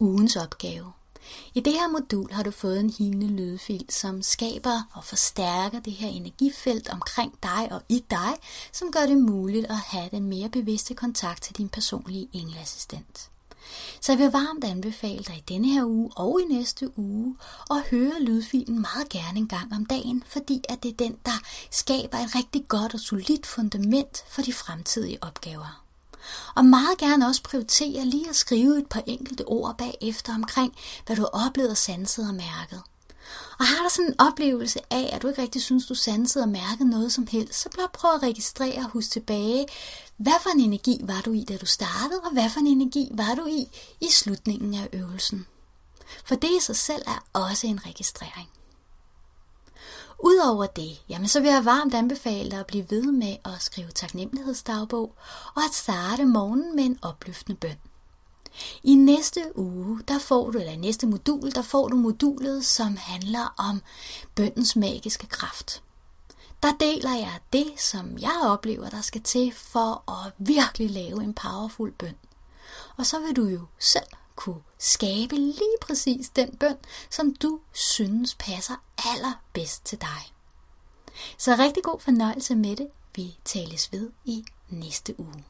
ugens opgave. I det her modul har du fået en hilende lydfil, som skaber og forstærker det her energifelt omkring dig og i dig, som gør det muligt at have den mere bevidste kontakt til din personlige engleassistent. Så jeg vil varmt anbefale dig i denne her uge og i næste uge at høre lydfilen meget gerne en gang om dagen, fordi at det er den, der skaber et rigtig godt og solidt fundament for de fremtidige opgaver. Og meget gerne også prioritere lige at skrive et par enkelte ord bagefter omkring, hvad du har oplevet, sanset og mærket. Og har du sådan en oplevelse af, at du ikke rigtig synes, du sansede og mærkede noget som helst, så blot prøv at registrere og huske tilbage, hvad for en energi var du i, da du startede, og hvad for en energi var du i i slutningen af øvelsen. For det i sig selv er også en registrering. Udover det, jamen så vil jeg varmt anbefale dig at blive ved med at skrive taknemmelighedsdagbog og at starte morgenen med en opløftende bøn. I næste uge, der får du, eller i næste modul, der får du modulet, som handler om bøndens magiske kraft. Der deler jeg det, som jeg oplever, der skal til for at virkelig lave en powerful bøn. Og så vil du jo selv kunne skabe lige præcis den bøn, som du synes passer allerbedst til dig. Så rigtig god fornøjelse med det. Vi tales ved i næste uge.